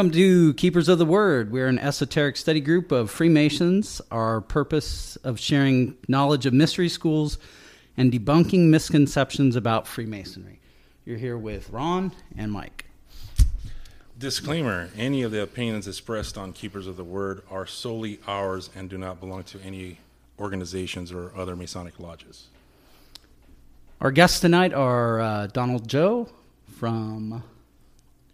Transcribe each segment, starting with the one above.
Welcome to Keepers of the Word. We're an esoteric study group of Freemasons. Our purpose of sharing knowledge of mystery schools and debunking misconceptions about Freemasonry. You're here with Ron and Mike. Disclaimer Any of the opinions expressed on Keepers of the Word are solely ours and do not belong to any organizations or other Masonic lodges. Our guests tonight are uh, Donald Joe from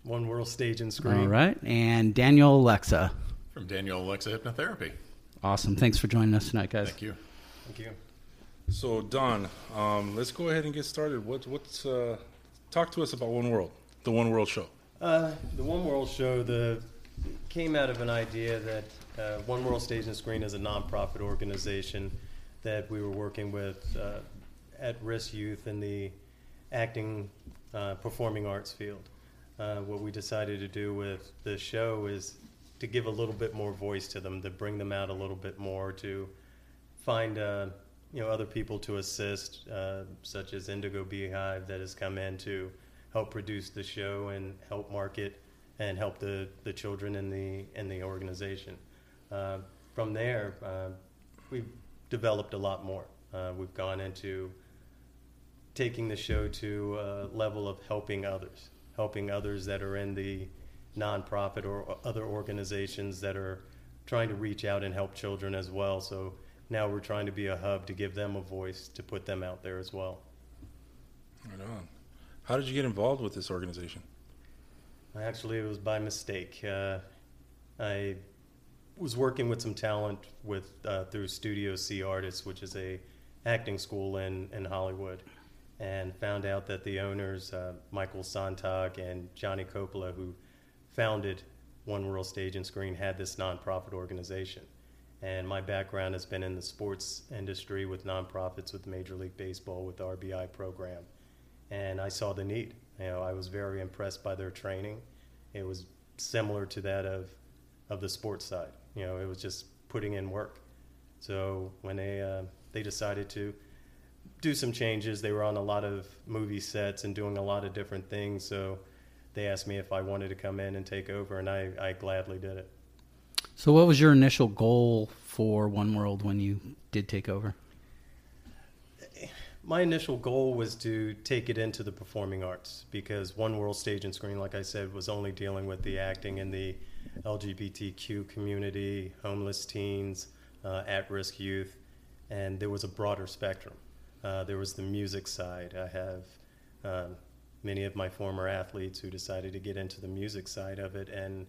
One World Stage and Screen. All right, and Daniel Olexa. From Daniel Olexa Hypnotherapy. Awesome. Thanks for joining us tonight, guys. Thank you. Thank you. So, Don, um, let's go ahead and get started. What, what's uh, talk to us about One World, the One World Show. Uh, the One World Show the came out of an idea that uh, One World Stage and Screen is a nonprofit organization that we were working with uh, at-risk youth in the acting, uh, performing arts field. Uh, what we decided to do with the show is to give a little bit more voice to them, to bring them out a little bit more, to find uh, you know other people to assist, uh, such as Indigo Beehive that has come in to help produce the show and help market and help the, the children in the in the organization. Uh, from there, uh, we've developed a lot more. Uh, we've gone into taking the show to a level of helping others, helping others that are in the nonprofit or other organizations that are trying to reach out and help children as well. So now we're trying to be a hub to give them a voice to put them out there as well. Right on. How did you get involved with this organization? Actually, it was by mistake. Uh, I was working with some talent with uh, through Studio C Artists, which is a acting school in, in Hollywood, and found out that the owners, uh, Michael Sontag and Johnny Coppola, who founded One World Stage and Screen, had this nonprofit organization. And my background has been in the sports industry with nonprofits, with Major League Baseball, with the RBI program, and I saw the need. You know, I was very impressed by their training. It was similar to that of of the sports side. You know, it was just putting in work. So when they uh, they decided to do some changes, they were on a lot of movie sets and doing a lot of different things. So they asked me if I wanted to come in and take over, and I, I gladly did it. So, what was your initial goal for One World when you did take over? my initial goal was to take it into the performing arts because One World Stage and Screen, like I said, was only dealing with the acting in the LGBTQ community, homeless teens, uh, at risk youth, and there was a broader spectrum. Uh, there was the music side. I have um, many of my former athletes who decided to get into the music side of it, and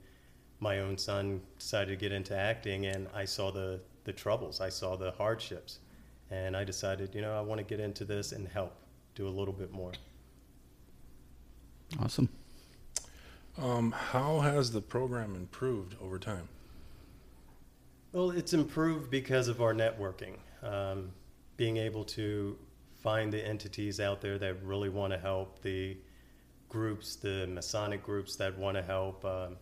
my own son decided to get into acting, and I saw the, the troubles, I saw the hardships and I decided, you know, I want to get into this and help do a little bit more. Awesome. Um, how has the program improved over time? Well, it's improved because of our networking, um, being able to find the entities out there that really want to help, the groups, the Masonic groups that want to help. Um,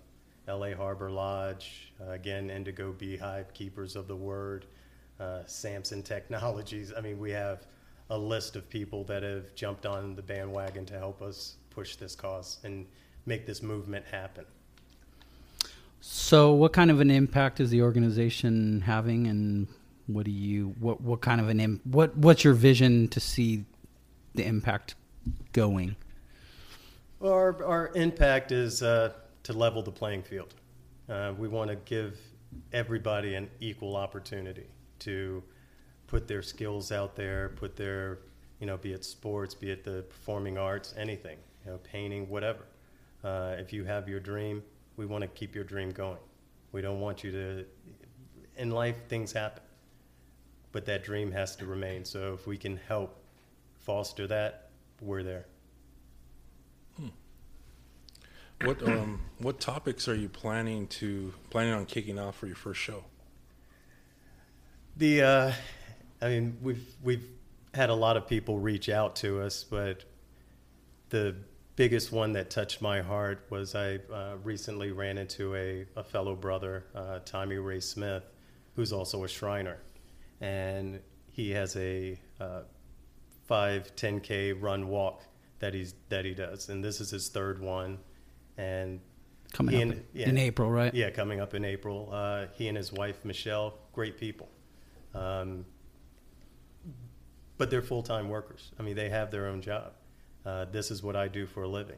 LA Harbor Lodge, uh, again, Indigo Beehive, Keepers of the Word, uh, Samson Technologies. I mean, we have a list of people that have jumped on the bandwagon to help us push this cause and make this movement happen. So, what kind of an impact is the organization having, and what do you what what kind of an Im, what what's your vision to see the impact going? Well, our our impact is uh, to level the playing field. Uh, we want to give everybody an equal opportunity to put their skills out there, put their, you know, be it sports, be it the performing arts, anything, you know, painting, whatever. Uh, if you have your dream, we want to keep your dream going. We don't want you to, in life, things happen, but that dream has to remain. So if we can help foster that, we're there. What um, what topics are you planning to planning on kicking off for your first show? The, uh, I mean, we've we've had a lot of people reach out to us, but the biggest one that touched my heart was I uh, recently ran into a, a fellow brother, uh, Tommy Ray Smith, who's also a Shriner, and he has a uh, five 10k run walk that he's that he does, and this is his third one, and coming and- yeah. in April, right? Yeah, coming up in April. Uh, he and his wife Michelle, great people, um, but they're full time workers. I mean, they have their own job. Uh, this is what I do for a living,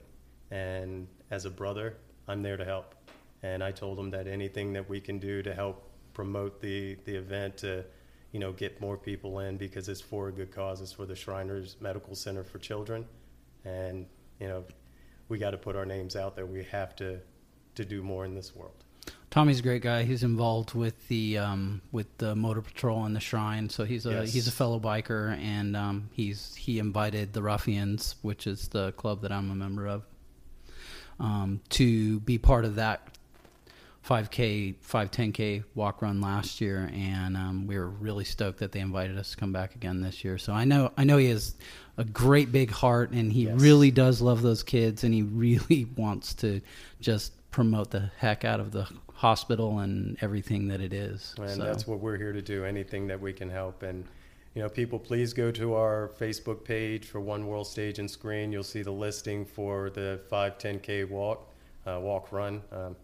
and as a brother, I'm there to help. And I told them that anything that we can do to help promote the the event to, you know, get more people in because it's for a good cause. It's for the Shriners Medical Center for Children, and you know, we got to put our names out there. We have to to do more in this world. Tommy's a great guy. He's involved with the um, with the motor patrol and the shrine, so he's a Yes. he's a fellow biker, and um, he's he invited the Ruffians, which is the club that I'm a member of, um, to be part of that 5K, 5, 10K walk run last year, and um, we were really stoked that they invited us to come back again this year. So I know I know he has a great big heart, and he Yes. really does love those kids, and he really wants to just promote the heck out of the hospital and everything that it is. And So, that's what we're here to do. Anything that we can help. And you know, people, please go to our Facebook page for One World Stage and Screen. You'll see the listing for the 5, 10K walk, uh, walk run. Um,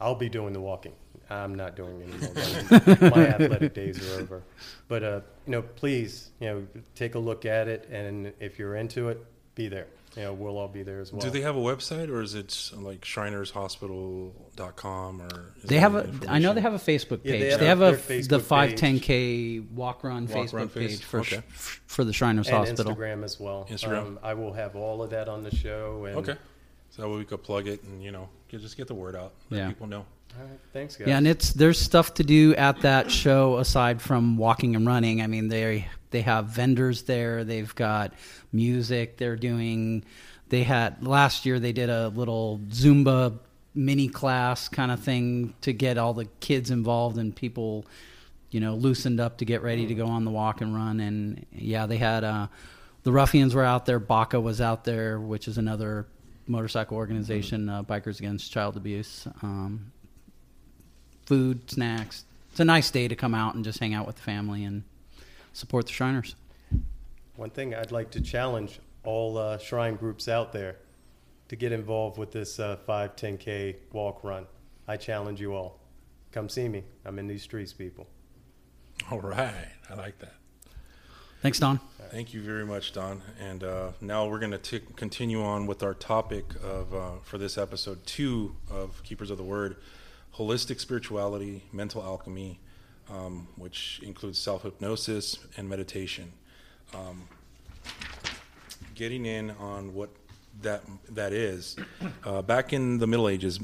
I'll be doing the walking. I'm not doing any more. My athletic days are over. But uh, you know, please, you know, take a look at it, and if you're into it, be there. You know, we'll all be there as well. Do they have a website or is it like shrinershospital.com or is they have a. I know they have a Facebook page. they they have have, a Facebook the five ten k walk run Walk Facebook run face- page for sh- okay. for the Shriners and Hospital. Instagram as well. Instagram. Um, I will have all of that on the show. And Okay. So that way we could plug it and, you know, get- just get the word out. Let Yeah. people know. All right, thanks, guys. Yeah, and it's there's stuff to do at that show aside from walking and running. I mean, they they have vendors there. They've got music. They're doing. They had last year. They did a little Zumba mini class kind of thing to get all the kids involved and people, you know, loosened up to get ready to go on the walk and run. And yeah, they had uh, the ruffians were out there. Baca was out there, which is another motorcycle organization, uh, Bikers Against Child Abuse. Um, food, snacks. It's a nice day to come out and just hang out with the family and support the Shriners. One thing I'd like to challenge all uh, shrine groups out there to get involved with this uh, 5, 10K walk run. I challenge you all. Come see me. I'm in these streets, people. All right. I like that. Thanks, Don. Thank you very much, Don. And uh, now we're going to continue on with our topic of uh, for this episode two of Keepers of the Word: holistic spirituality, mental alchemy, um, which includes self hypnosis and meditation. Um, getting in on what that that is. Uh, back in the Middle Ages,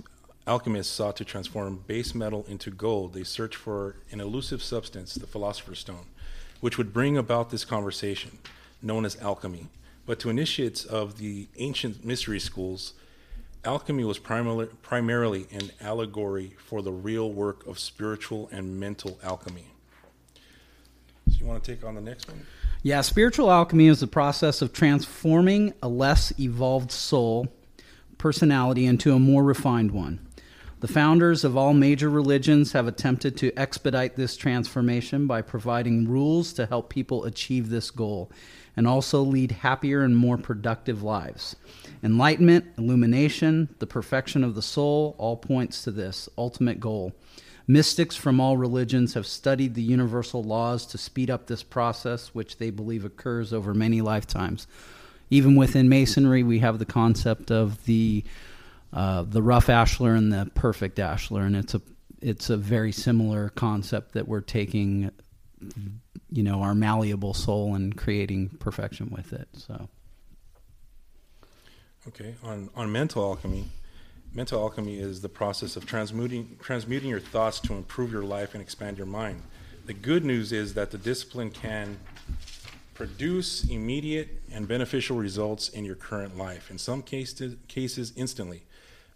alchemists sought to transform base metal into gold. They searched for an elusive substance, the philosopher's stone, which would bring about this conversation, known as alchemy. But to initiates of the ancient mystery schools, alchemy was primarily, primarily an allegory for the real work of spiritual and mental alchemy. So you want to take on the next one? Yeah, spiritual alchemy is the process of transforming a less evolved soul personality into a more refined one. The founders of all major religions have attempted to expedite this transformation by providing rules to help people achieve this goal and also lead happier and more productive lives. Enlightenment, illumination, the perfection of the soul all points to this ultimate goal. Mystics from all religions have studied the universal laws to speed up this process, which they believe occurs over many lifetimes. Even within Masonry, we have the concept of the uh, the rough ashlar and the perfect ashlar, and it's a it's a very similar concept that we're taking, you know, our malleable soul and creating perfection with it. So, Okay, on, on mental alchemy, mental alchemy is the process of transmuting, transmuting your thoughts to improve your life and expand your mind. The good news is that the discipline can produce immediate and beneficial results in your current life, in some cases, cases instantly.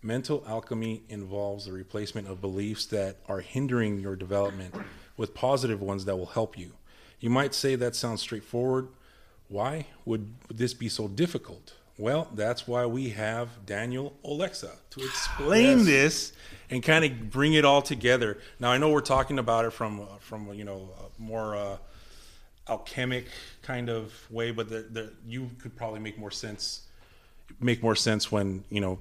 Mental alchemy involves the replacement of beliefs that are hindering your development with positive ones that will help you. You might say that sounds straightforward. Why would this be so difficult? Well, that's why we have Daniel Olexa to explain this and kind of bring it all together. Now, I know we're talking about it from uh, from you know a more uh, alchemic kind of way, but the, the, you could probably make more sense make more sense when you know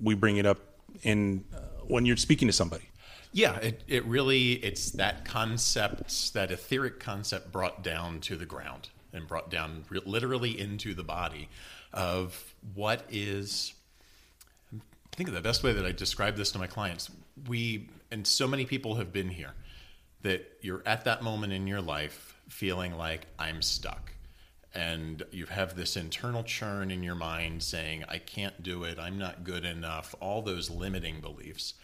we bring it up in uh, when you're speaking to somebody. Yeah, it, it really it's that concept, that etheric concept brought down to the ground and brought down re- literally into the body of what is I think of the best way that I describe this to my clients. We and so many people have been here that you're at that moment in your life feeling like I'm stuck. And you have this internal churn in your mind saying, I can't do it, I'm not good enough, all those limiting beliefs.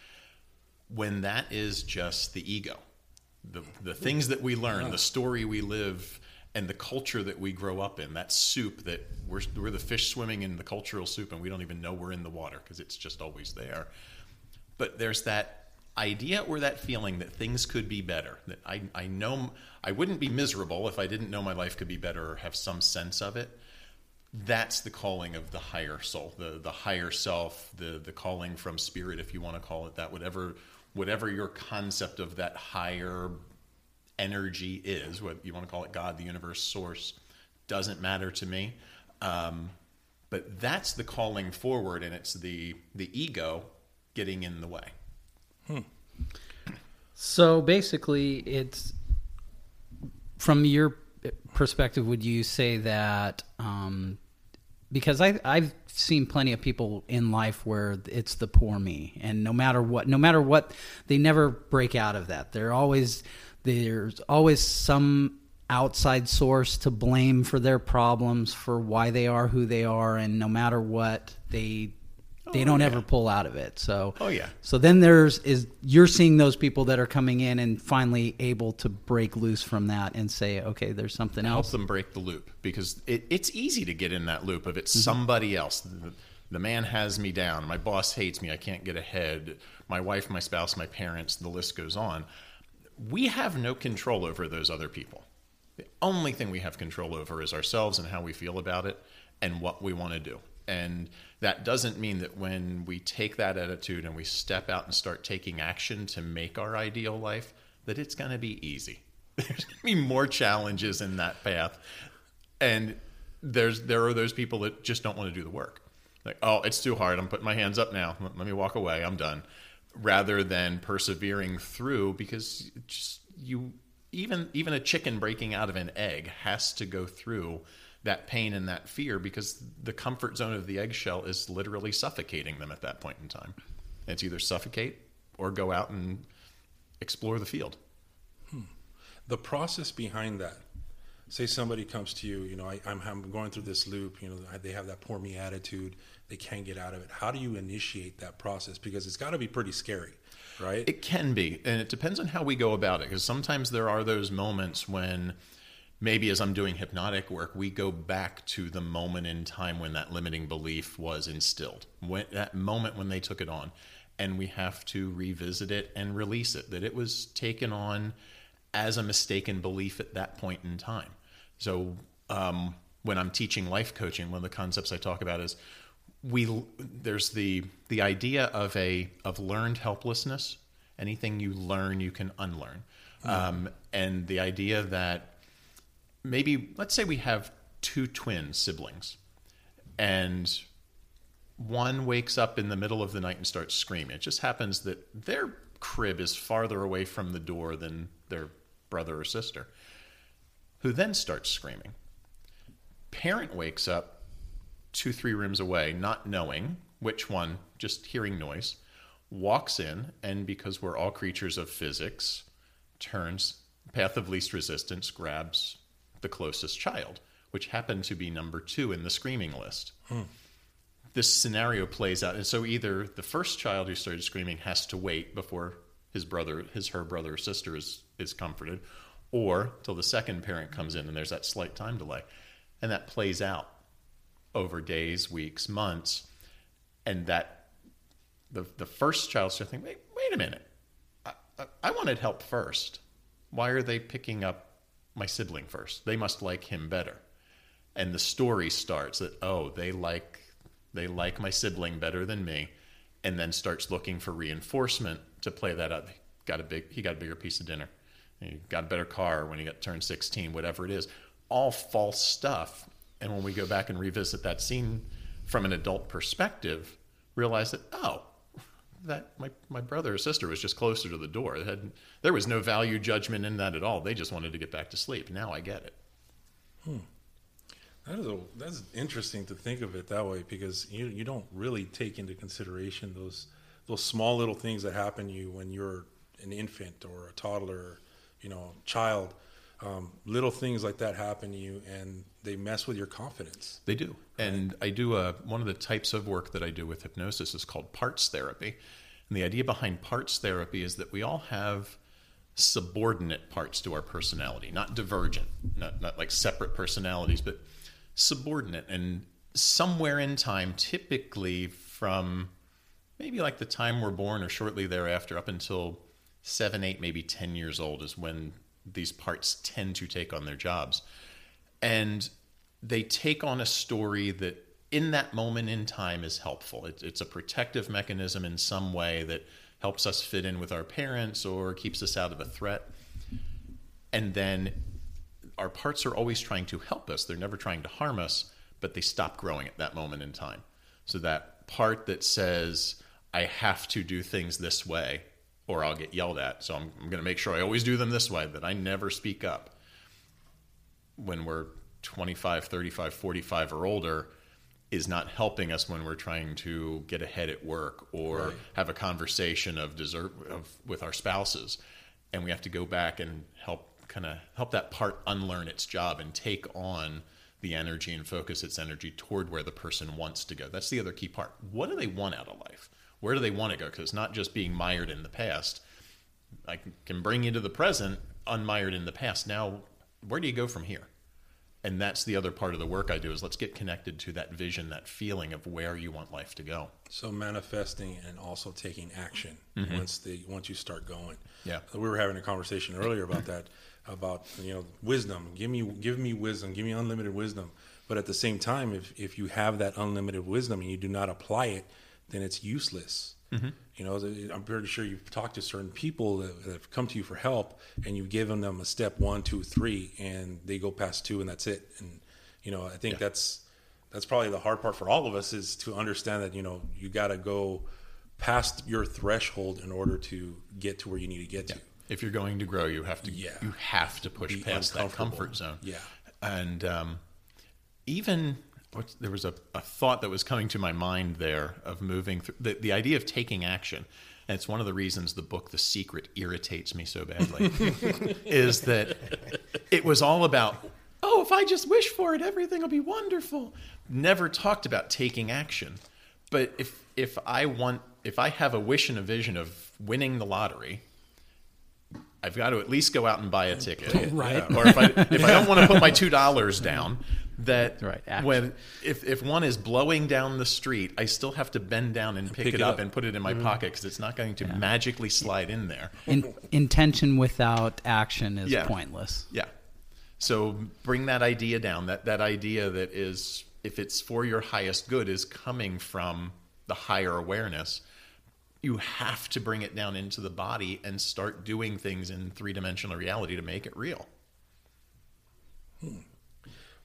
When that is just the ego, the, the things that we learn, the story we live, and the culture that we grow up in, that soup that we're, we're the fish swimming in the cultural soup and we don't even know we're in the water because it's just always there. But there's that idea or that feeling that things could be better. That I, I know I wouldn't be miserable if I didn't know my life could be better or have some sense of it. That's the calling of the higher soul, the, the higher self, the, the calling from spirit, if you want to call it that, whatever, whatever your concept of that higher energy is, what you want to call it God, the universe, source, doesn't matter to me. Um, but that's the calling forward, and it's the, the ego getting in the way. So basically, it's from your perspective. Would you say that um, because I, I've seen plenty of people in life where it's the poor me, and no matter what, no matter what, they never break out of that. They're always there's always some outside source to blame for their problems, for why they are who they are, and no matter what, they they Oh, don't yeah. ever pull out of it. So Oh, yeah. So then there's is you're seeing those people that are coming in and finally able to break loose from that and say, okay, there's something help else. Help them break the loop because it, it's easy to get in that loop of it's mm-hmm. somebody else. The, the man has me down. My boss hates me. I can't get ahead. My wife, my spouse, my parents, the list goes on. We have no control over those other people. The only thing we have control over is ourselves and how we feel about it and what we want to do. And that doesn't mean that when we take that attitude and we step out and start taking action to make our ideal life, that it's going to be easy. There's going to be more challenges in that path. And there's there are those people that just don't want to do the work. Like, oh, it's too hard. I'm putting my hands up now. Let me walk away. I'm done. Rather than persevering through because just you even even a chicken breaking out of an egg has to go through that pain and that fear because the comfort zone of the eggshell is literally suffocating them at that point in time. It's either suffocate or go out and explore the field. Hmm. the process behind that say somebody comes to you you know I, I'm, I'm going through this loop you know they have that poor me attitude they can't get out of it how do you initiate that process because it's got to be pretty scary right It can be, and it depends on how we go about it. Because sometimes there are those moments when maybe as I'm doing hypnotic work, we go back to the moment in time when that limiting belief was instilled, when, that moment when they took it on, and we have to revisit it and release it. That it was taken on as a mistaken belief at that point in time. So um, when I'm teaching life coaching, one of the concepts I talk about is we there's the the idea of a of learned helplessness. Anything you learn, you can unlearn, um, and the idea that maybe let's say we have two twin siblings, and one wakes up in the middle of the night and starts screaming. It just happens that their crib is farther away from the door than their brother or sister, who then starts screaming. Parent wakes up two, three rooms away, not knowing which one, just hearing noise, walks in, and because we're all creatures of physics, turns path of least resistance, grabs the closest child, which happened to be number two in the screaming list. Hmm. This scenario plays out, and so either the first child who started screaming has to wait before his brother, his her brother or sister is is comforted, or till the second parent comes in, and there's that slight time delay, and that plays out over days, weeks, months, and that the the first child starts thinking, wait, wait a minute, I, I, I wanted help first. Why are they picking up my sibling first? They must like him better. And the story starts that oh, they like they like my sibling better than me, and then starts looking for reinforcement to play that out. Got a big he got a bigger piece of dinner. He got a better car when he got turned 16, whatever it is. All false stuff. And when we go back and revisit that scene from an adult perspective, realize that, oh, that my, my brother or sister was just closer to the door. Had, there was no value judgment in that at all. They just wanted to get back to sleep. Now I get it. Hmm. That is a, that's interesting to think of it that way because you you don't really take into consideration those those small little things that happen to you when you're an infant or a toddler, you know, child. Um, little things like that happen to you, and they mess with your confidence. They do. And I do a, one of the types of work that I do with hypnosis is called parts therapy. And the idea behind parts therapy is that we all have subordinate parts to our personality, not divergent, not, not like separate personalities, but subordinate. And somewhere in time, typically from maybe like the time we're born or shortly thereafter, up until seven, eight, maybe 10 years old, is when these parts tend to take on their jobs. And they take on a story that in that moment in time is helpful. It, it's a protective mechanism in some way that helps us fit in with our parents or keeps us out of a threat. And then our parts are always trying to help us. They're never trying to harm us, but they stop growing at that moment in time. So that part that says, I have to do things this way or I'll get yelled at. So I'm, I'm going to make sure I always do them this way, that I never speak up. When we're 25, 35, 45 or older, is not helping us when we're trying to get ahead at work or Right. have a conversation of desert of with our spouses, and we have to go back and help kind of help that part unlearn its job and take on the energy and focus its energy toward where the person wants to go. That's the other key part. What do they want out of life? Where do they want to go? Because it's not just being mired in the past. I can bring you to the present, unmired in the past. Now, where do you go from here? And that's the other part of the work I do is let's get connected to that vision, that feeling of where you want life to go. So manifesting and also taking action mm-hmm. once the once you start going. Yeah. we were having a conversation earlier about that, about you know wisdom. Give me give me wisdom. Give me unlimited wisdom. But at the same time, if if you have that unlimited wisdom and you do not apply it, then it's useless. You know, I'm pretty sure you've talked to certain people that, that have come to you for help, and you've given them a step one, two, three, and they go past two, and that's it. And you know, I think Yeah. that's that's probably the hard part for all of us is to understand that you know you got to go past your threshold in order to get to where you need to get to. If you're going to grow, you have to Yeah. you have to push Be past that comfort zone. Yeah. and um, even there was a, a thought that was coming to my mind there of moving through the, the idea of taking action. And it's one of the reasons the book The Secret irritates me so badly. is that it was all about, oh, if I just wish for it, everything will be wonderful. Never talked about taking action. But if if I want if I have a wish and a vision of winning the lottery, I've got to at least go out and buy a ticket. Right. Or if I if I don't want to put my two dollars down, that Right, action. when if if one is blowing down the street, I still have to bend down and pick, pick it it up, up. and put it in my mm-hmm. pocket because it's not going to magically slide in there. In, intention without action is Yeah. pointless. Yeah. So bring that idea down. That that idea that is if it's for your highest good is coming from the higher awareness. You have to bring it down into the body and start doing things in three dimensional reality to make it real. Hmm.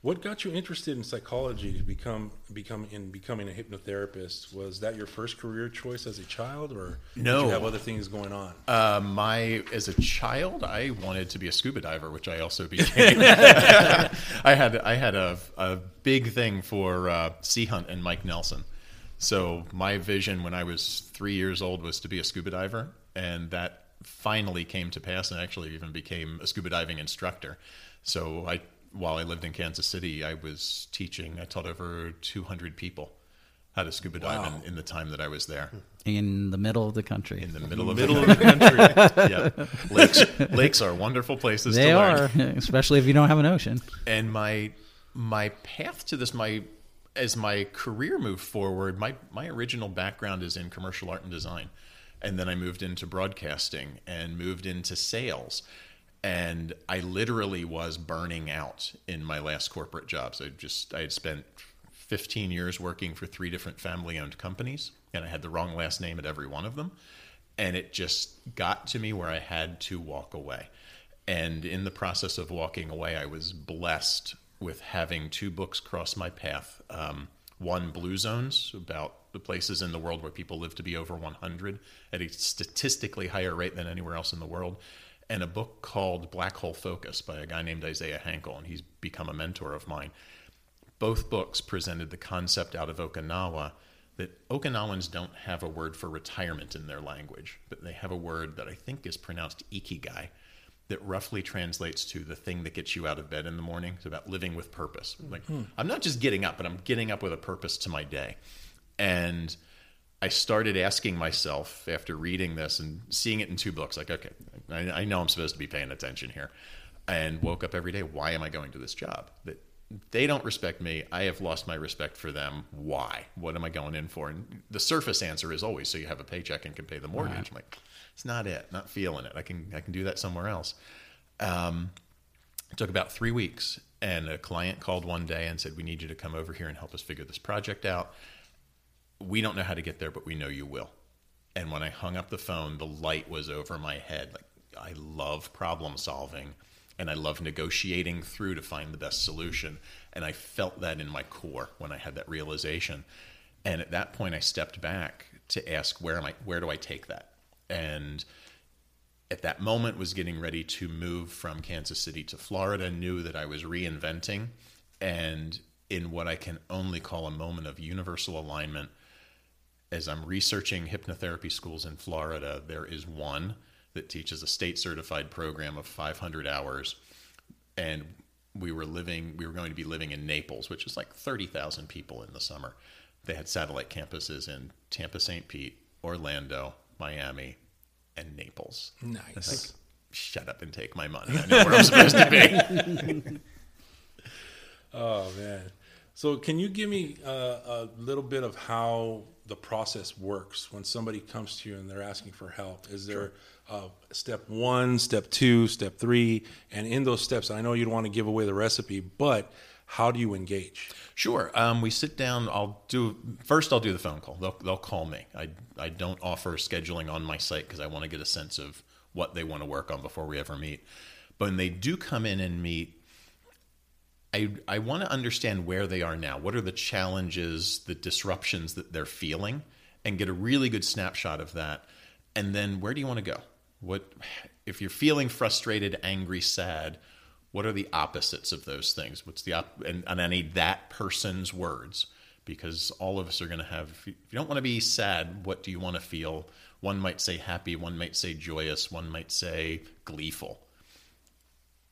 What got you interested in psychology to become become in becoming a hypnotherapist? Was that your first career choice as a child, or did you have other things going on? Uh, my as a child, I wanted to be a scuba diver, which I also became. I had I had a, a big thing for uh, Sea Hunt and Mike Nelson. So my vision when I was three years old was to be a scuba diver, and that finally came to pass. And I actually even became a scuba diving instructor. So I, while I lived in Kansas City, I was teaching. I taught over 200 people how to scuba dive Wow. in, in the time that I was there In the middle of the country. in the middle of Middle the of the country. yeah. Lakes lakes are wonderful places they to are, learn. especially if you don't have an ocean. And my my path to this my as my career moved forward, my my original background is in commercial art and design. And then I moved into broadcasting and moved into sales. And I literally was burning out in my last corporate jobs. I just I had spent 15 years working for three different family-owned companies and I had the wrong last name at every one of them. And it just got to me where I had to walk away. And in the process of walking away, I was blessed with having two books cross my path. Um, one blue zones about the places in the world where people live to be over 100 at a statistically higher rate than anywhere else in the world and a book called black hole focus by a guy named isaiah hankel and he's become a mentor of mine both books presented the concept out of okinawa that okinawans don't have a word for retirement in their language but they have a word that i think is pronounced ikigai that roughly translates to the thing that gets you out of bed in the morning. It's about living with purpose. Hmm. Like I'm not just getting up, but I'm getting up with a purpose to my day. And I started asking myself after reading this and seeing it in two books, like, okay, I, I know I'm supposed to be paying attention here. And woke up every day, why am I going to this job? That they don't respect me. I have lost my respect for them. Why? What am I going in for? And the surface answer is always so you have a paycheck and can pay the mortgage. I'm like, it's not it. Not feeling it. I can I can do that somewhere else. Um, it took about three weeks, and a client called one day and said, "We need you to come over here and help us figure this project out. We don't know how to get there, but we know you will." And when I hung up the phone, the light was over my head. Like I love problem solving, and I love negotiating through to find the best solution. And I felt that in my core when I had that realization. And at that point, I stepped back to ask, "Where am I? Where do I take that?" and at that moment was getting ready to move from Kansas City to Florida, knew that I was reinventing and in what I can only call a moment of universal alignment as I'm researching hypnotherapy schools in Florida, there is one that teaches a state certified program of 500 hours and we were living we were going to be living in Naples, which is like 30,000 people in the summer. They had satellite campuses in Tampa, St. Pete, Orlando, Miami, and Naples. Nice. Like, shut up and take my money. I know where I'm supposed to be. oh man. So can you give me uh, a little bit of how the process works when somebody comes to you and they're asking for help? Is there uh, step one, step two, step three, and in those steps, I know you don't want to give away the recipe, but how do you engage? Sure. Um, we sit down. I'll do first. I'll do the phone call. They'll they'll call me. I I don't offer scheduling on my site because I want to get a sense of what they want to work on before we ever meet. But when they do come in and meet, I I want to understand where they are now. What are the challenges, the disruptions that they're feeling, and get a really good snapshot of that. And then where do you want to go? What if you're feeling frustrated, angry, sad? what are the opposites of those things what's the op- and, and i need that person's words because all of us are going to have if you don't want to be sad what do you want to feel one might say happy one might say joyous one might say gleeful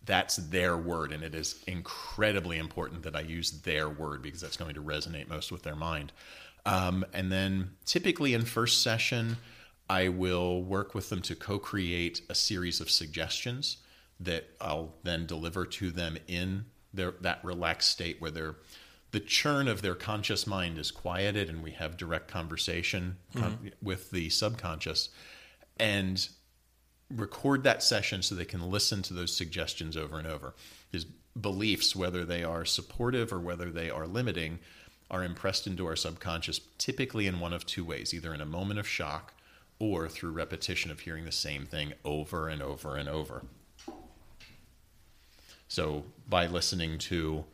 that's their word and it is incredibly important that i use their word because that's going to resonate most with their mind um, and then typically in first session i will work with them to co-create a series of suggestions that I'll then deliver to them in their, that relaxed state where they're, the churn of their conscious mind is quieted and we have direct conversation mm-hmm. with the subconscious and record that session so they can listen to those suggestions over and over. His beliefs, whether they are supportive or whether they are limiting, are impressed into our subconscious typically in one of two ways either in a moment of shock or through repetition of hearing the same thing over and over and over. So by listening to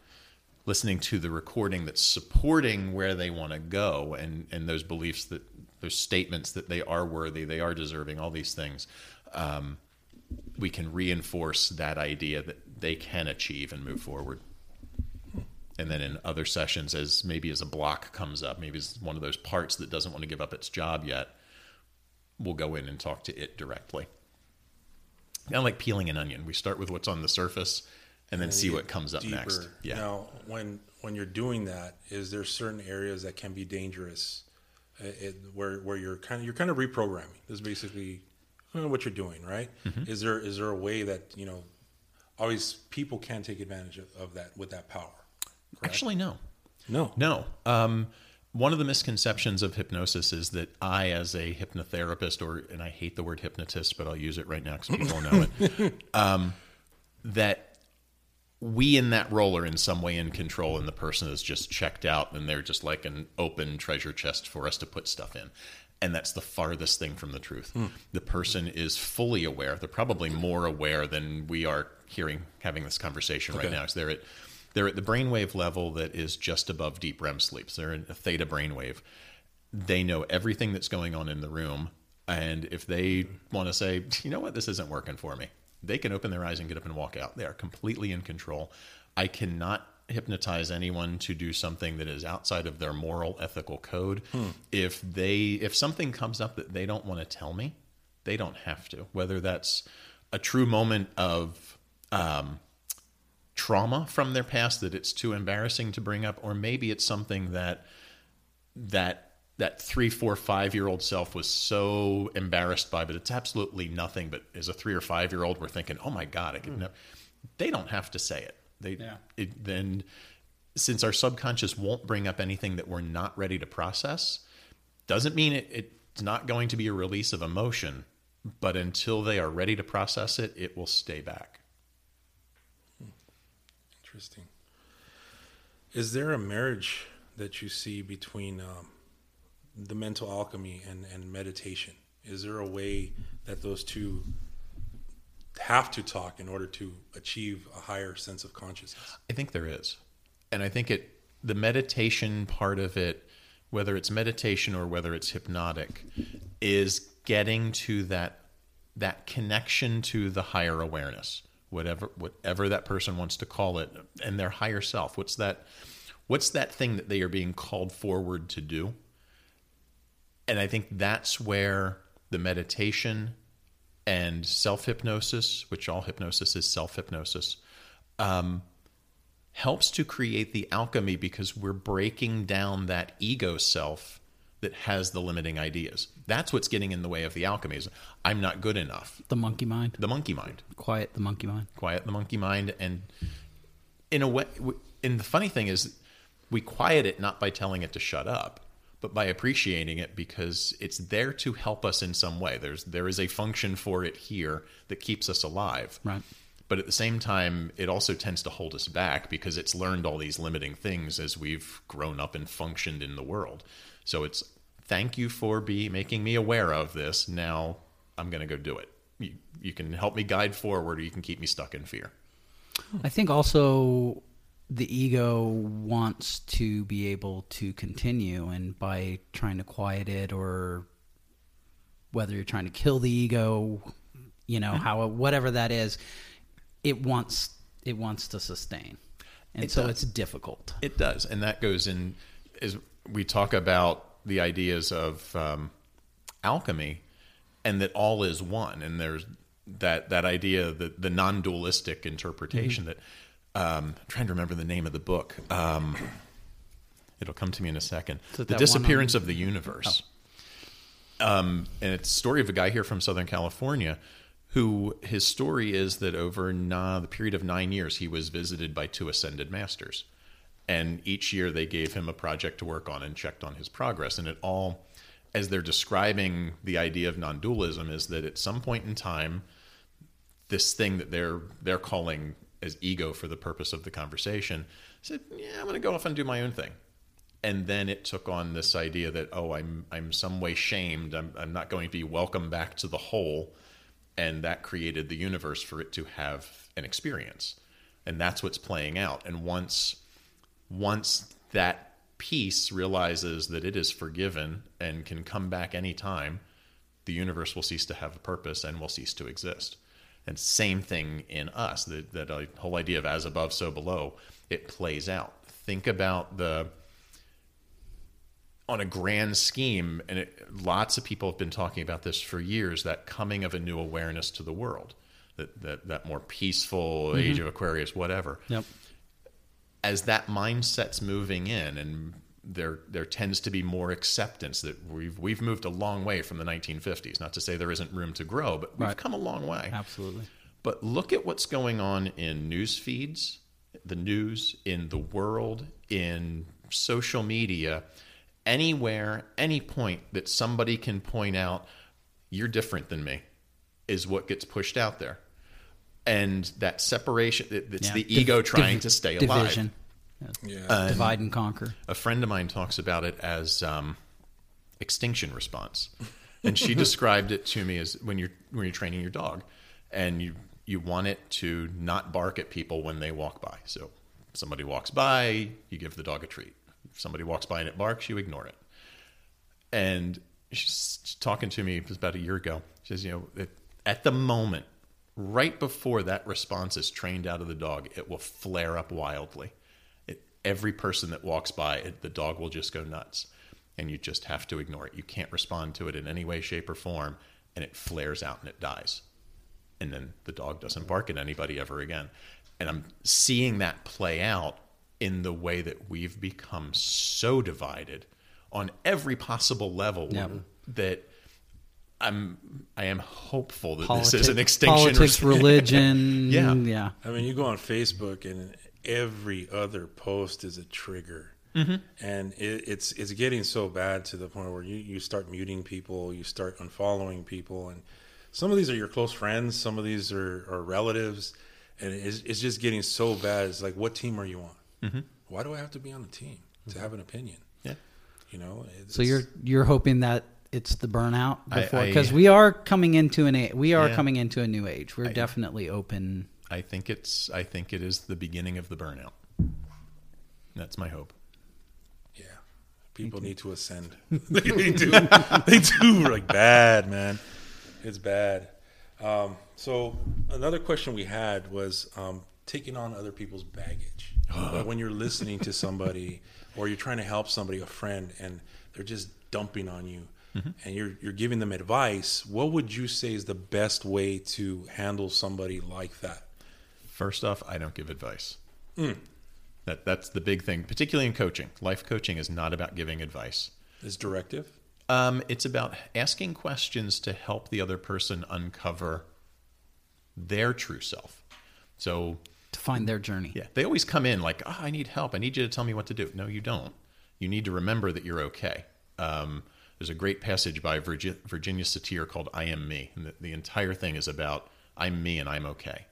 listening to the recording that's supporting where they want to go and and those beliefs that those statements that they are worthy, they are deserving, all these things, um, we can reinforce that idea that they can achieve and move forward. And then in other sessions, as maybe as a block comes up, maybe it's one of those parts that doesn't want to give up its job yet, we'll go in and talk to it directly. Kind of like peeling an onion. We start with what's on the surface and then see what comes up deeper. next. Yeah. Now, when when you're doing that, is there certain areas that can be dangerous, uh, it, where where you're kind of you're kind of reprogramming? This is basically what you're doing, right? Mm-hmm. Is there is there a way that you know, always people can take advantage of, of that with that power? Correct? Actually, no, no, no. Um, one of the misconceptions of hypnosis is that I, as a hypnotherapist, or and I hate the word hypnotist, but I'll use it right now because people know it. Um, that we in that role are in some way in control and the person is just checked out and they're just like an open treasure chest for us to put stuff in and that's the farthest thing from the truth hmm. the person is fully aware they're probably more aware than we are hearing having this conversation okay. right now so they're at they're at the brainwave level that is just above deep REM sleep. So they're in a theta brainwave. They know everything that's going on in the room. And if they want to say, you know what, this isn't working for me, they can open their eyes and get up and walk out. They are completely in control. I cannot hypnotize anyone to do something that is outside of their moral ethical code. If they if something comes up that they don't want to tell me, they don't have to. Whether that's a true moment of um, trauma from their past that it's too embarrassing to bring up, or maybe it's something that that that three, four, five year old self was so embarrassed by, but it's absolutely nothing. But as a three or five year old, we're thinking, "Oh my god, I could never." They don't have to say it. They Yeah. it, then since our subconscious won't bring up anything that we're not ready to process, doesn't mean it, it's not going to be a release of emotion. But until they are ready to process it, it will stay back. Interesting. Is there a marriage that you see between um, the mental alchemy and, and meditation? Is there a way that those two have to talk in order to achieve a higher sense of consciousness? I think there is. And I think it the meditation part of it, whether it's meditation or whether it's hypnotic, is getting to that that connection to the higher awareness, whatever whatever that person wants to call it, and their higher self. What's that what's that thing that they are being called forward to do? And I think that's where the meditation and self hypnosis, which all hypnosis is self hypnosis, um, helps to create the alchemy because we're breaking down that ego self that has the limiting ideas. That's what's getting in the way of the alchemy. Is I'm not good enough. The monkey mind. The monkey mind, Quiet the monkey mind. quiet the monkey mind, and in a way, and the funny thing is, we quiet it not by telling it to shut up, but by appreciating it because it's there to help us in some way. There's there is a function for it here that keeps us alive. Right. But at the same time, it also tends to hold us back because it's learned all these limiting things as we've grown up and functioned in the world. So it's thank you for be making me aware of this. Now I'm going to go do it. You, you can help me guide forward, or you can keep me stuck in fear. I think also the ego wants to be able to continue, and by trying to quiet it, or whether you're trying to kill the ego, you know, how whatever that is, it wants it wants to sustain, and It so does. it's difficult. It does, and that goes in as we talk about the ideas of um, alchemy, and that all is one, and there's that that idea that the non-dualistic interpretation that um, I'm trying to remember the name of the book. Um, it'll come to me in a second. The it that one disappearance of the universe. Um, and it's a story of a guy here from Southern California who his story is that over na, the period of nine years, he was visited by two ascended masters. And each year they gave him a project to work on and checked on his progress. And it all, as they're describing the idea of non dualism, is that at some point in time, this thing that they're they're calling as ego for the purpose of the conversation said, "Yeah, I'm going to go off and do my own thing." And then it took on this idea that oh, I'm I'm some way shamed. I'm I'm not going to be welcome back to the whole, and that created the universe for it to have an experience, and that's what's playing out. And once once that piece realizes that it is forgiven and can come back anytime, the universe will cease to have a purpose and will cease to exist. And same thing in us, that, that whole idea of as above, so below, it plays out. Think about the, on a grand scheme, and it, lots of people have been talking about this for years, that coming of a new awareness to the world, that, that, that more peaceful mm-hmm. age of Aquarius, whatever Yep. as that mindset's moving in and there there tends to be more acceptance that we've we've moved a long way from the 1950s not to say there isn't room to grow but we've Right. come a long way Absolutely. but look at what's going on in news feeds the news in the world in social media anywhere any point that somebody can point out you're different than me is what gets pushed out there and that separation it- it's Yeah. the Div- ego trying to stay alive Division. Yeah. Divide and conquer. a friend of mine talks about it as um, extinction response, and she described it to me as when you're when you're training your dog, and you you want it to not bark at people when they walk by. So somebody walks by, you give the dog a treat. If somebody walks by and it barks, you ignore it. And she's talking to me it was about a year ago. She says, you know, at the moment, right before that response is trained out of the dog, it will flare up wildly. It, every person that walks by, it, the dog will just go nuts. And you just have to ignore it. You can't respond to it in any way, shape, or form, and it flares out and it dies. And then the dog doesn't bark at anybody ever again. And I'm seeing that play out in the way that we've become so divided on every possible level Yep. that I'm I am hopeful that Politics, this is an extinction. politics, religion. Yeah. yeah. I mean, you go on Facebook and every other post is a trigger, and it, it's it's getting so bad to the point where you, you start muting people, you start unfollowing people, and some of these are your close friends, some of these are, are relatives, and it's, it's just getting so bad. It's like, what team are you on? Why do I have to be on the team to have an opinion? Yeah. You know, it's, So you're you're hoping that it's the burnout before because we are coming into an a- we are Yeah. coming into a new age. We're definitely open. I think it's I think it is the beginning of the burnout. That's my hope. Yeah, people need to ascend. they, they do. They do like bad, man. It's bad. Um, so another question we had was um, taking on other people's baggage. Like when you're listening to somebody or you're trying to help somebody, a friend, and they're just dumping on you, and you're you're giving them advice. What would you say is the best way to handle somebody like that? First off, I don't give advice. That that's the big thing, particularly in coaching. Life coaching is not about giving advice. Is directive? Um, it's about asking questions to help the other person uncover their true self. So To find their journey. Yeah, they always come in like, oh, I need help. I need you to tell me what to do. No, you don't. You need to remember that you're okay. Um, there's a great passage by Virgi- Virginia Satir called I Am Me. And the, the entire thing is about I'm me and I'm okay.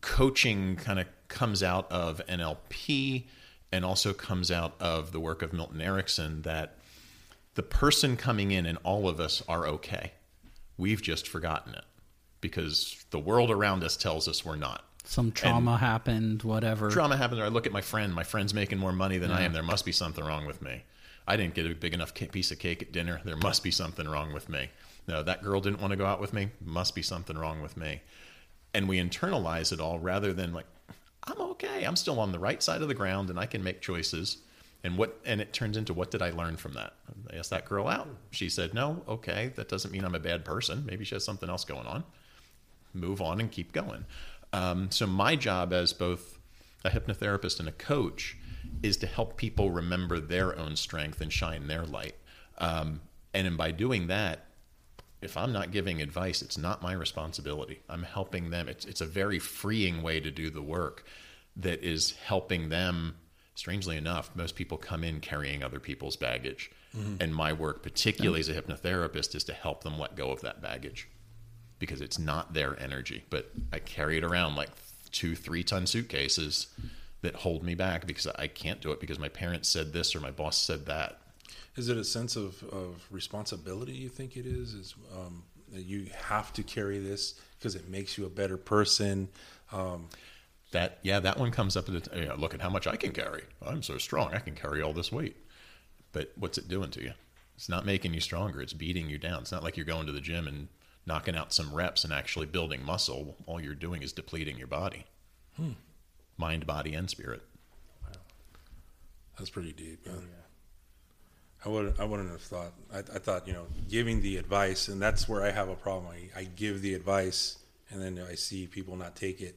Coaching kind of comes out of NLP and also comes out of the work of Milton Erickson that the person coming in and all of us are okay. We've just forgotten it because the world around us tells us we're not Some trauma happened, whatever. Trauma happens or I look at my friend, my friend's making more money than I am. There must be something wrong with me. I didn't get a big enough piece of cake at dinner. There must be something wrong with me. No, that girl didn't want to go out with me. Must be something wrong with me. And we internalize it all rather than like, I'm okay. I'm still on the right side of the ground and I can make choices. And what and it turns into what did I learn from that? I asked that girl out. She said, No, okay, that doesn't mean I'm a bad person. Maybe she has something else going on move on and keep going. Um, so my job as both a hypnotherapist and a coach is to help people remember their own strength and shine their light. Um, and by doing that, if I'm not giving advice, it's not my responsibility. I'm helping them. It's it's a very freeing way to do the work that is helping them. Strangely enough, most people come in carrying other people's baggage. Mm-hmm. And my work, particularly as a hypnotherapist, is to help them let go of that baggage because it's not their energy. But I carry it around like two, three ton suitcases that hold me back because I can't do it because my parents said this or my boss said that. Is it a sense of, of responsibility you think it is? Is um, that you have to carry this because it makes you a better person? Um, That yeah, that one comes up at the yeah, look at how much I can carry. I'm so strong, I can carry all this weight. But what's it doing to you? It's not making you stronger. It's beating you down. It's not like you're going to the gym and knocking out some reps and actually building muscle. All you're doing is depleting your body, mind, body, and spirit. Wow, that's pretty deep. Man. I would I wouldn't have thought. I, I thought you know giving the advice, and that's where I have a problem. I, I give the advice, and then I see people not take it,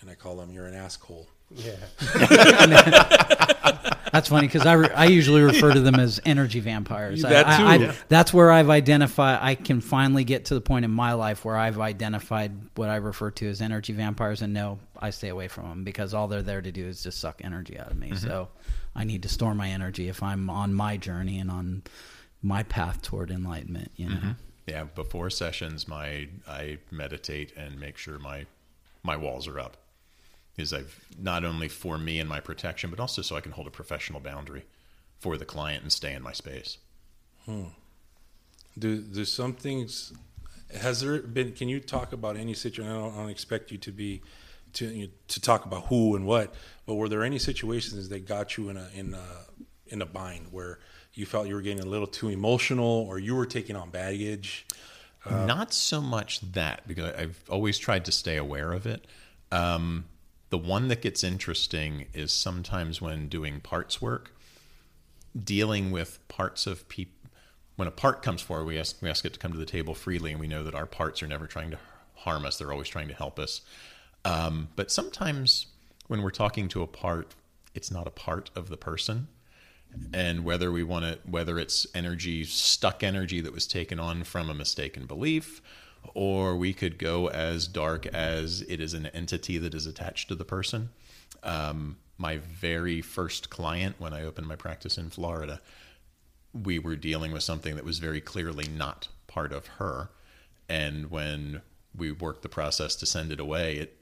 and I call them you're an asshole. Yeah. That's funny because I, re- I usually refer to them as energy vampires. That I- too. I-. That's where I've identified. I can finally get to the point in my life where I've identified what I refer to as energy vampires, and no, I stay away from them because all they're there to do is just suck energy out of me. Mm-hmm. So I need to store my energy if I'm on my journey and on my path toward enlightenment. You know. Mm-hmm. Yeah, before sessions, my I meditate and make sure my my walls are up. Is I've not only for me and my protection, but also so I can hold a professional boundary for the client and stay in my space. Do do some things? Has there been? Can you talk about any situation? I don't, I don't expect you to be to you know, to talk about who and what. But were there any situations that got you in a in a in a bind where you felt you were getting a little too emotional, or you were taking on baggage? Not so much that because I've always tried to stay aware of it. Um, the one that gets interesting is sometimes when doing parts work, dealing with parts of people. When a part comes forward, we ask we ask it to come to the table freely, and we know that our parts are never trying to harm us; they're always trying to help us. Um, but sometimes when we're talking to a part, it's not a part of the person and whether we want to whether it's energy stuck energy that was taken on from a mistaken belief or we could go as dark as it is an entity that is attached to the person. Um, my very first client when i opened my practice in florida we were dealing with something that was very clearly not part of her. And when we worked the process to send it away it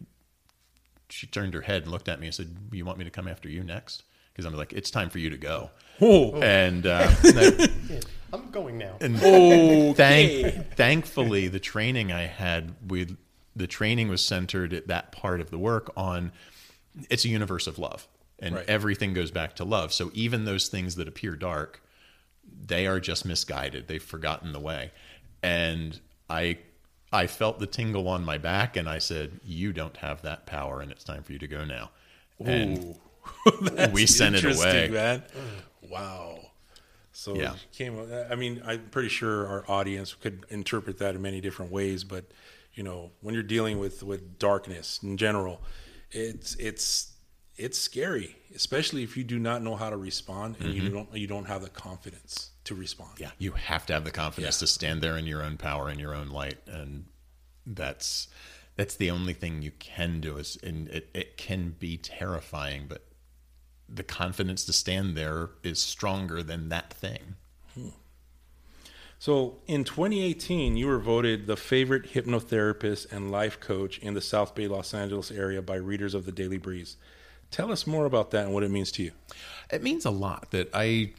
she turned her head and looked at me and said you want me to come after you next because i'm like it's time for you to go. Oh, and uh, I'm going now. and Okay. thank, thankfully the training I had with the training was centered at that part of the work on it's a universe of love and Right. everything goes back to love. So even those things that appear dark they are just misguided. They've forgotten the way. And I I felt the tingle on my back and I said you don't have that power and it's time for you to go now. And we sent it away man. Wow. So Yeah. came. I mean, I'm pretty sure our audience could interpret that in many different ways. But you know, when you're dealing with with darkness in general, it's it's it's scary, especially if you do not know how to respond and you don't you don't have the confidence to respond. Mm-hmm. Yeah, you have to have the confidence Yeah. to stand there in your own power in your own light, and that's that's the only thing you can do. Is and it, it can be terrifying, but the confidence to stand there is stronger than that thing. So in 2018, you were voted the favorite hypnotherapist and life coach in the South Bay, Los Angeles area by readers of the Daily Breeze. Tell us more about that and what it means to you. It means a lot that I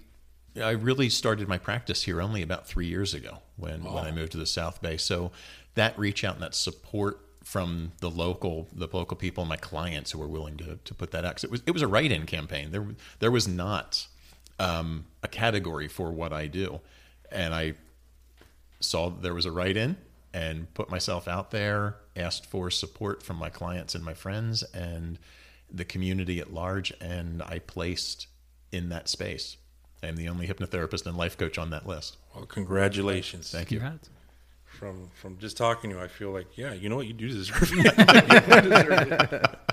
I really started my practice here only about three years ago when when I moved to the South Bay. So that reach out and that support from the local the local people, my clients who were willing to to put that out. 'Cause it was it was a write in campaign. There there was not um, a category for what I do, and I saw there was a write in and put myself out there, asked for support from my clients and my friends and the community at large, and I placed in that space. I'm the only hypnotherapist and life coach on that list. Well, congratulations. Thank you. Congrats. From from just talking to you, I feel like yeah, you know what, you do deserve it. You deserve it.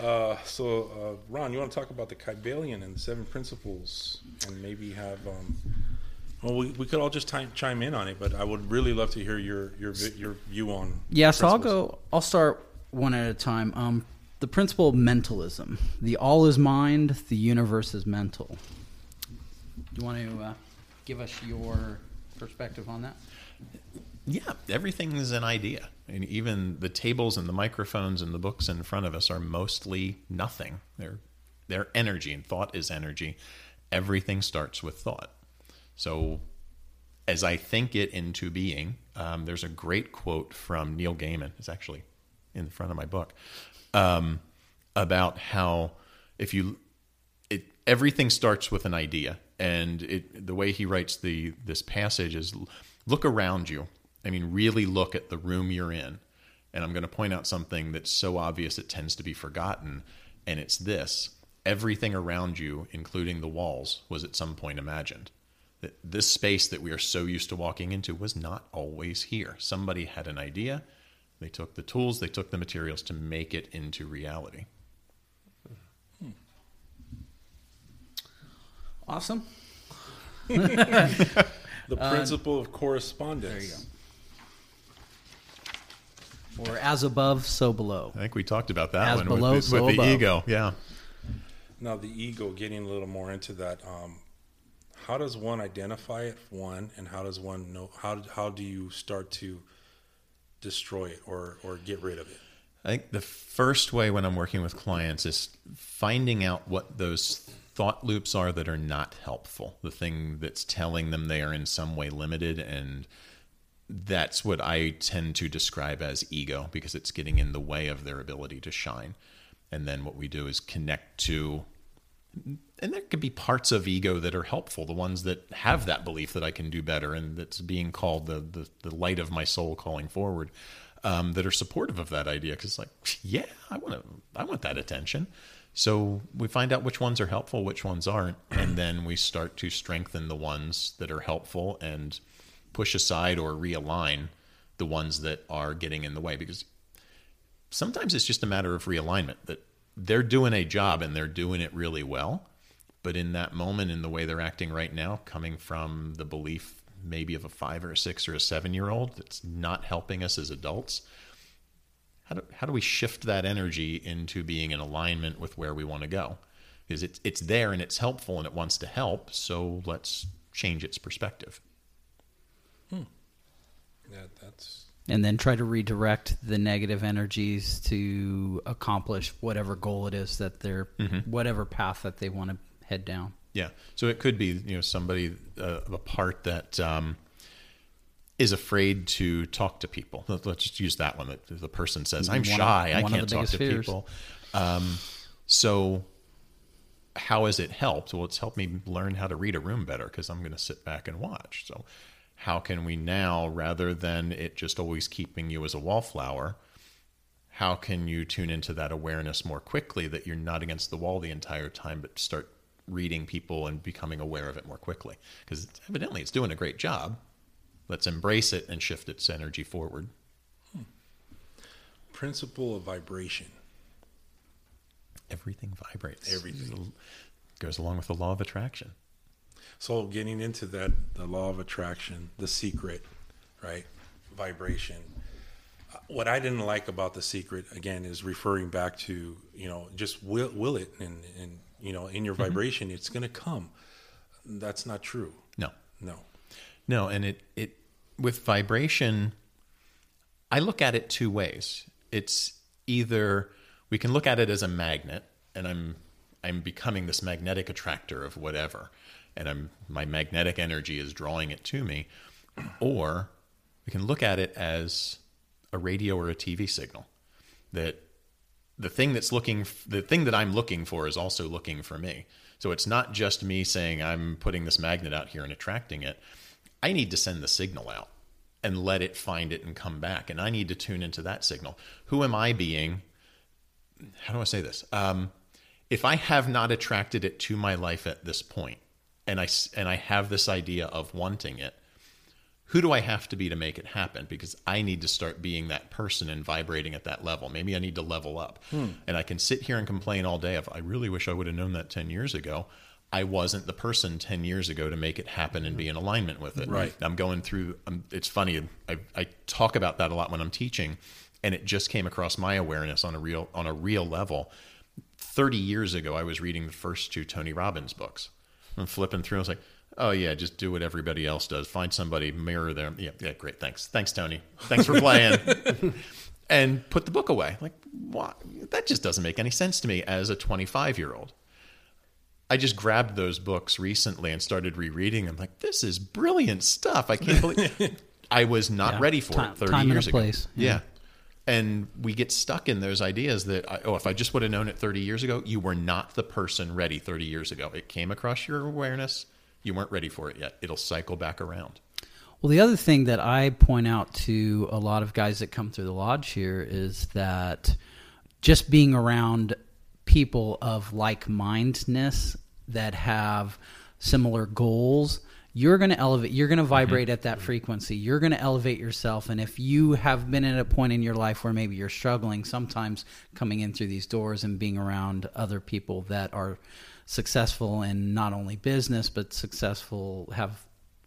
Uh, so, uh, Ron, you want to talk about the Kybalion and the seven principles, and maybe have um, well, we, we could all just time, chime in on it, but I would really love to hear your your your view on. Yeah, so I'll go. I'll start one at a time. Um, the principle of mentalism: the all is mind, the universe is mental. Do you want to uh, give us your perspective on that? Yeah, everything's an idea. And even the tables and the microphones and the books in front of us are mostly nothing. They're they're energy and thought is energy. Everything starts with thought. So as I think it into being, um, there's a great quote from Neil Gaiman. It's actually in the front of my book um, about how if you it everything starts with an idea, and it the way he writes the this passage is look around you. I mean, really look at the room you're in. And I'm going to point out something that's so obvious it tends to be forgotten, and it's this: everything around you, including the walls, was at some point imagined. That this space that we are so used to walking into was not always here. Somebody had an idea. They took the tools, they took the materials to make it into reality. Awesome. the Uh, principle of correspondence. There you go. Or as above, so below. I think we talked about that As one below, with, the- so with the above. ego. Yeah. Now, the ego, getting a little more into that. Um, how does one identify it? One, and how does one know? How how do you start to destroy it or or get rid of it? I think the first way when I'm working with clients is finding out what those thought loops are that are not helpful. The thing that's telling them they are in some way limited and that's what I tend to describe as ego because it's getting in the way of their ability to shine. And then what we do is connect to, and there could be parts of ego that are helpful, the ones that have that belief that I can do better and that's being called the, the, the light of my soul calling forward, um, that are supportive of that idea. Cause like, yeah, I want to, I want that attention. So we find out which ones are helpful, which ones aren't, and then we start to strengthen the ones that are helpful and push aside or realign the ones that are getting in the way because sometimes it's just a matter of realignment that they're doing a job and they're doing it really well but in that moment in the way they're acting right now coming from the belief maybe of a 5 or a 6 or a 7 year old that's not helping us as adults how do, how do we shift that energy into being in alignment with where we want to go? Because it's it's there and it's helpful and it wants to help so let's change its perspective Yeah, that's and then try to redirect the negative energies to accomplish whatever goal it is that they're whatever path that they want to head down Yeah. So it could be, you know, somebody uh, of a part that um, is afraid to talk to people. Let- Let's just use that one. That the person says, "I'm One of- shy. I can't talk to fears. people." Um, so, how has it helped? Well, it's helped me learn how to read a room better because I'm going to sit back and watch. So, how can we now, rather than it just always keeping you as a wallflower? how can you tune into that awareness more quickly that you're not against the wall the entire time but start reading people and becoming aware of it more quickly because evidently it's doing a great job let's embrace it and shift its energy forward hmm. principle of vibration. everything vibrates Everything. goes along with the law of attraction So getting into that, the law of attraction, the secret, right? Vibration. Uh, What I didn't like about the secret again is referring back to you know just will will it and and you know in your vibration it's going to come. That's not true. no No. No, and it it with vibration, I look at it two ways. It's either we can look at it as a magnet, and I'm I'm becoming this magnetic attractor of whatever, and I'm my magnetic energy is drawing it to me, or we can look at it as a radio or a TV signal that the thing that's looking the thing that I'm looking for is also looking for me. So it's not just me saying I'm putting this magnet out here and attracting it. I need to send the signal out and let it find it and come back and I need to tune into that signal. Who am I being? How do I say this? Um, if I have not attracted it to my life at this point and I and I have this idea of wanting it, who do I have to be to make it happen? Because I need to start being that person and vibrating at that level. Maybe I need to level up. And I can sit here and complain all day of, I really wish I would have known that 10 years ago. I wasn't the person 10 years ago to make it happen and be in alignment with it. Right. I'm going through, um, it's funny, I, I talk about that a lot when I'm teaching, and it just came across my awareness on a real, on a real level. 30 years ago, I was reading the first two Tony Robbins books. I'm flipping through. I was like, oh, yeah, just do what everybody else does. Find somebody, mirror them. Yeah, yeah, great. Thanks. Thanks, Tony. Thanks for playing. and put the book away. Like, why? That just doesn't make any sense to me as a 25 year old. I just grabbed those books recently and started rereading them. Like, this is brilliant stuff. I can't believe I was not Yeah. ready for Time- it 30 time and a years ago. place. Yeah. Yeah. And we get stuck in those ideas that, oh, if I just would have known it 30 years ago, you were not the person ready 30 years ago. It came across your awareness. You weren't ready for it yet. It'll cycle back around. Well, the other thing that I point out to a lot of guys that come through the lodge here is that just being around people of like mindedness that have similar goals, you're going to elevate, you're going to mm-hmm. vibrate at that mm-hmm. frequency. You're going to elevate yourself. And if you have been at a point in your life where maybe you're struggling, sometimes coming in through these doors and being around other people that are successful in not only business, but successful, have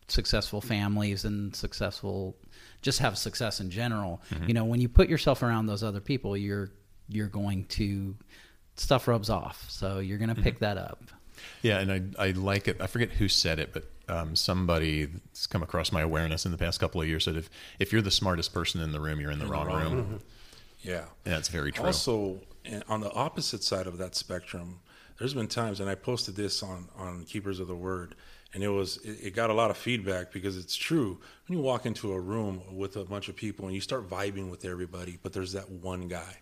successful families and successful just have success in general. Mm-hmm. You know when you put yourself around those other people you're you're going to stuff rubs off. So you're going to pick that up. Yeah, and I I like it. I forget who said it, but um, somebody that's come across my awareness in the past couple of years said if if you're the smartest person in the room, you're in the wrong room. Yeah. And that's very true. Also, on the opposite side of that spectrum, there's been times, and I posted this on on Keepers of the Word, and it was it, it got a lot of feedback because it's true. When you walk into a room with a bunch of people and you start vibing with everybody, but there's that one guy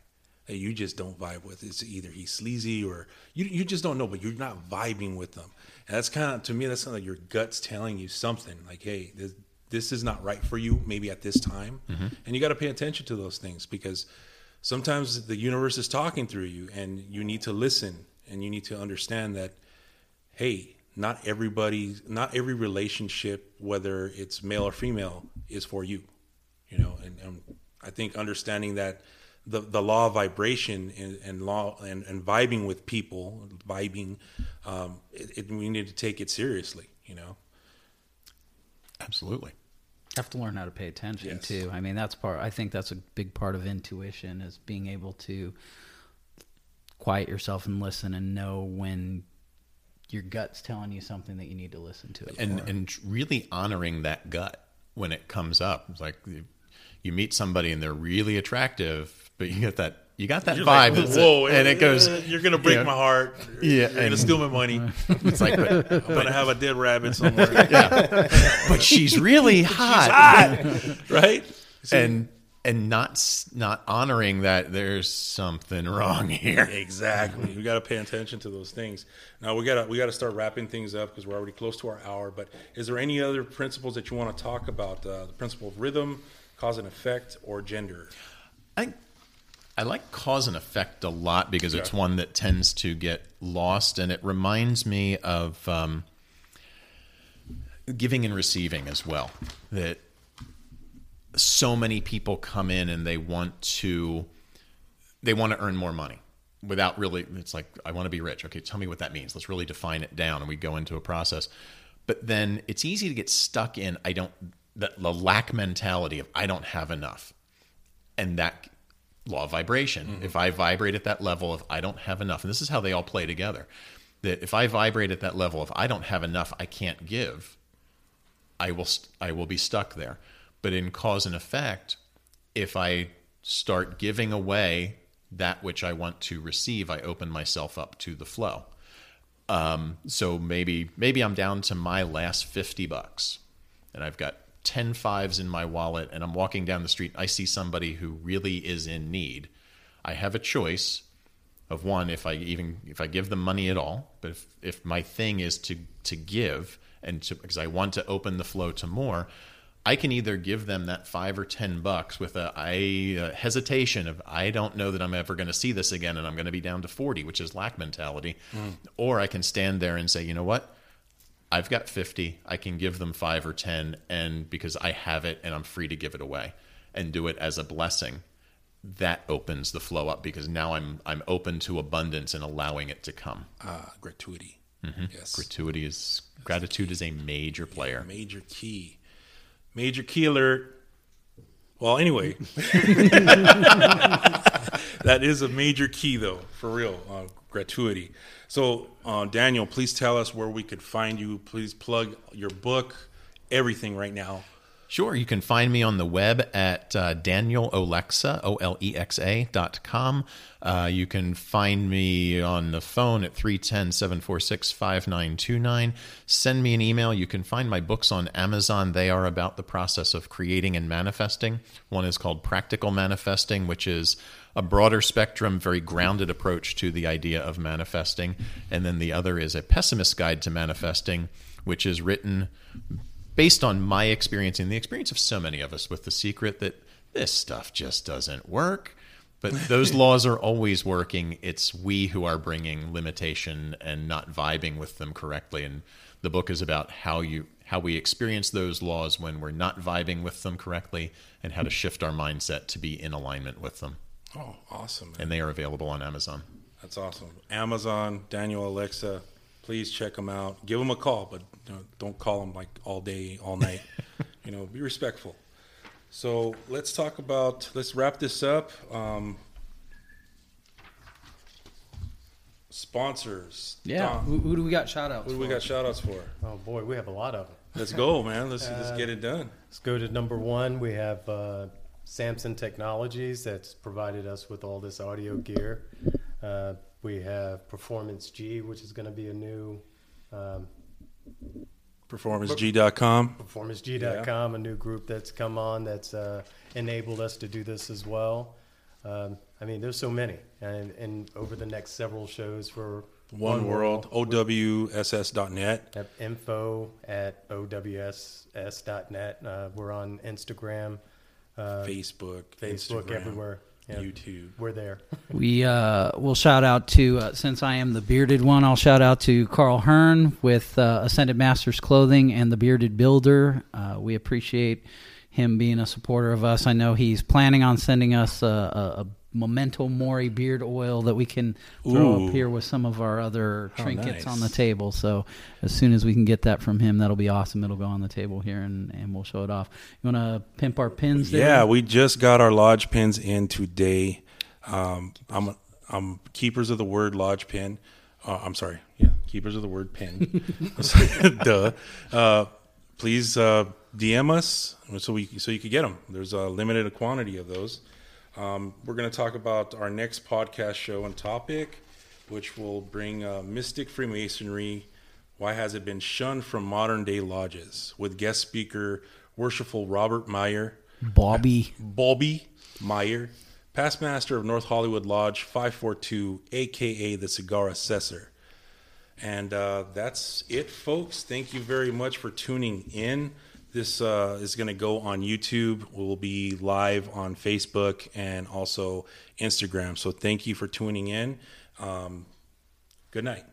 that you just don't vibe with. It's either he's sleazy or you you just don't know, but you're not vibing with them. That's kind of to me that's kind of like your guts telling you something like, hey, this, this is not right for you maybe at this time. Mm-hmm. And you got to pay attention to those things because sometimes the universe is talking through you and you need to listen and you need to understand that hey not everybody not every relationship whether it's male or female is for you you know? And, and i think understanding that the, the law of vibration and, and law and, and vibing with people vibing um, it, it, we need to take it seriously you know Absolutely. have to learn how to pay attention Yes. too. I mean, that's part. I think that's a big part of intuition is being able to quiet yourself and listen and know when your gut's telling you something that you need to listen to it and for. and really honoring that gut when it comes up. It's like you, you meet somebody and they're really attractive, but you get that you got that You're vibe, like, whoa and it goes. you're gonna break you know, my heart Yeah, you're gonna steal my money It's like, but, i'm gonna have a dead rabbit somewhere Yeah, but she's really hot, Hot, right and and not not honoring that there's something wrong here. Exactly. We got to pay attention to those things. Now we got to we got to start wrapping things up because we're already close to our hour. But is there any other principles that you want to talk about? Uh, the principle of rhythm, cause and effect, or gender? I I like cause and effect a lot because it's one that tends to get lost, and it reminds me of um, giving and receiving as well. That so many people come in and they want to they want to earn more money without really it's like i want to be rich. Okay tell me what that means. Let's really define it down and we go into a process. But then it's easy to get stuck in i don't the, the lack mentality of i don't have enough. And that law of vibration if i vibrate at that level of i don't have enough and this is how they all play together that if i vibrate at that level of i don't have enough i can't give I will st- I will be stuck there. But in cause and effect, if I start giving away that which I want to receive, I open myself up to the flow. Um, so maybe maybe I'm down to my last fifty bucks, and I've got 10 fives in my wallet, and I'm walking down the street. I see somebody who really is in need. I have a choice of one if I even if I give them money at all, but if, if my thing is to to give and to because I want to open the flow to more, I can either give them that five or ten bucks with a I hesitation of I don't know that I'm ever going to see this again, and I'm going to be down to forty, which is lack mentality, mm. or I can stand there and say, you know what, I've got 50. I can give them five or 10, and because I have it and I'm free to give it away and do it as a blessing, that opens the flow up because now I'm I'm open to abundance and allowing it to come. Ah, gratuity. Yes. Gratuity is gratitude is a major player. Major key. Major key alert. Well, anyway, that is a major key, though, for real. Uh, gratuity. So, uh, Daniel, please tell us where we could find you. Please plug your book, everything right now. Sure, you can find me on the web at uh, danielolexa, O L E X A dot com. Uh, you can find me on the phone at 310 746 5929. Send me an email. You can find my books on Amazon. They are about the process of creating and manifesting. One is called Practical Manifesting, which is a broader spectrum, very grounded approach to the idea of manifesting. And then the other is a pessimist guide to manifesting, which is written based on my experience and the experience of so many of us with the secret that this stuff just doesn't work. But those laws are always working. It's we who are bringing limitation and not vibing with them correctly. And the book is about how you how we experience those laws when we're not vibing with them correctly and how to shift our mindset to be in alignment with them. Oh, awesome. Man. And they are available on Amazon. That's awesome. Amazon, Daniel Olexa, please check them out. Give them a call, but don't- don't call them like all day, all night. you know, be respectful. So let's talk about. Let's wrap this up. Um, sponsors. yeah. Who, who do we got shout outs who do we got shout outs for? Oh boy, we have a lot of them. Let's go, man. Let's let's get it done. Let's go to number one. We have uh, Samson Technologies that's provided us with all this audio gear. Uh, we have Performance G, which is going to be a new um, PerformanceG.com. PerformanceG.com, a new group that's come on that's uh, enabled us to do this as well. Um, I mean, there's so many, and, and over the next several shows for One World, OWSS.net. at info at owss.net. Uh, we're on Instagram, uh, Facebook, Facebook, Instagram, everywhere. Yeah, YouTube. We're there. We uh, will shout out to uh, since I am the bearded one. I'll shout out to Carl Hearn with uh, Ascended Masters Clothing and the Bearded Builder. Uh, we appreciate him being a supporter of us. I know he's planning on sending us a, a, a Memento Mori beard oil that we can throw Ooh. up here with some of our other How trinkets nice. on the table. So as soon as we can get that from him, that'll be awesome. It'll go on the table here and, and we'll show it off. You want to pimp our pins? There? Yeah, we just got our lodge pins in today. Um, I'm I'm keepers of the word lodge pin. Uh, I'm sorry, yeah, keepers of the word pin. Duh. Uh, please uh, DM us so we so you could get them. There's a limited quantity of those. Um, we're going to talk about our next podcast show and topic, which will bring uh, mystic Freemasonry. Why has it been shunned from modern day lodges? With guest speaker, worshipful Robert Meyer. Bobby. Bobby Meyer, past master of North Hollywood Lodge 542, aka the Cigar Assessor. And uh, that's it, folks. Thank you very much for tuning in. This uh, is going to go on YouTube. We'll be live on Facebook and also Instagram. So thank you for tuning in. Um, good night.